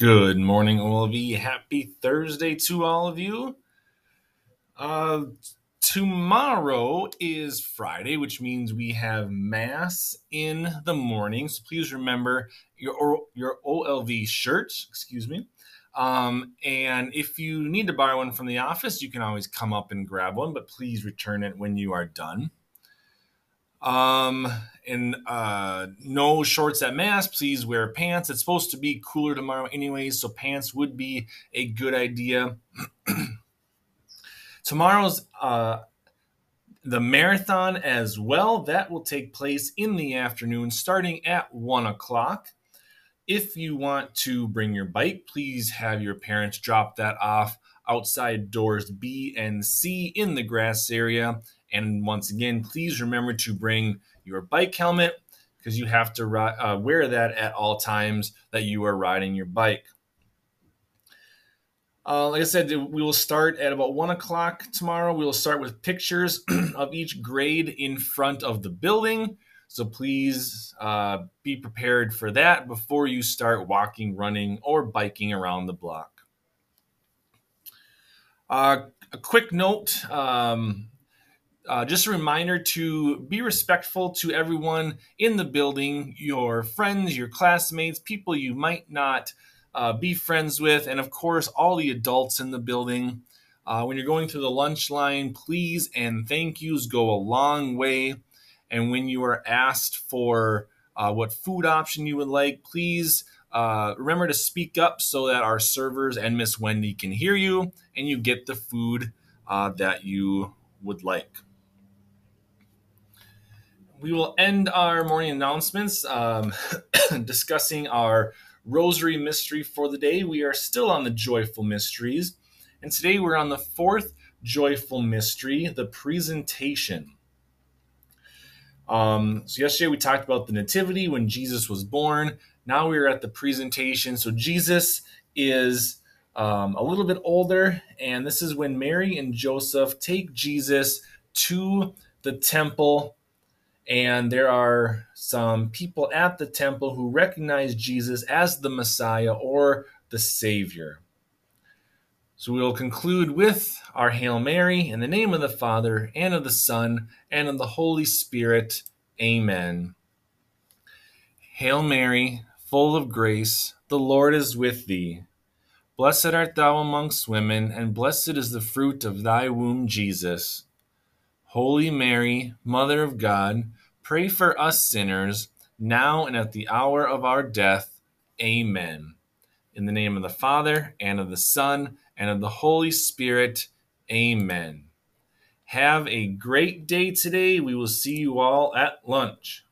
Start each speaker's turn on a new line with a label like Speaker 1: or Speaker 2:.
Speaker 1: Good morning, OLV. Happy Thursday to all of you. Uh, tomorrow is Friday, which means we have Mass in the morning. So please remember your, your OLV shirts, excuse me. Um, and if you need to borrow one from the office, you can always come up and grab one, but please return it when you are done. Um, and uh, no shorts at mass. Please wear pants. It's supposed to be cooler tomorrow, anyways, so pants would be a good idea. Tomorrow's uh, the marathon as well. That will take place in the afternoon, starting at one o'clock. If you want to bring your bike, please have your parents drop that off outside doors B and C in the grass area and once again, please remember to bring your bike helmet because you have to uh, wear that at all times that you are riding your bike. Uh, like I said, we will start at about one o'clock tomorrow. We will start with pictures of each grade in front of the building. So please uh, be prepared for that before you start walking, running, or biking around the block. Uh, a quick note um, uh, just a reminder to be respectful to everyone in the building, your friends, your classmates, people you might not uh, be friends with, and of course, all the adults in the building. Uh, when you're going through the lunch line, please and thank yous go a long way. And when you are asked for uh, what food option you would like, please uh, remember to speak up so that our servers and Miss Wendy can hear you and you get the food uh, that you would like we will end our morning announcements um, discussing our rosary mystery for the day. We are still on the joyful mysteries, and today we're on the fourth joyful mystery, the presentation. Um, so, yesterday we talked about the nativity when Jesus was born. Now we're at the presentation. So, Jesus is um, a little bit older, and this is when Mary and Joseph take Jesus to the temple and there are some people at the temple who recognize Jesus as the Messiah or the Savior. So we will conclude with our Hail Mary in the name of the Father, and of the Son, and of the Holy Spirit. Amen. Hail Mary, full of grace, the Lord is with thee. Blessed art thou amongst women, and blessed is the fruit of thy womb, Jesus. Holy Mary, Mother of God, pray for us sinners, now and at the hour of our death. Amen. In the name of the Father, and of the Son, and of the Holy Spirit. Amen. Have a great day today. We will see you all at lunch.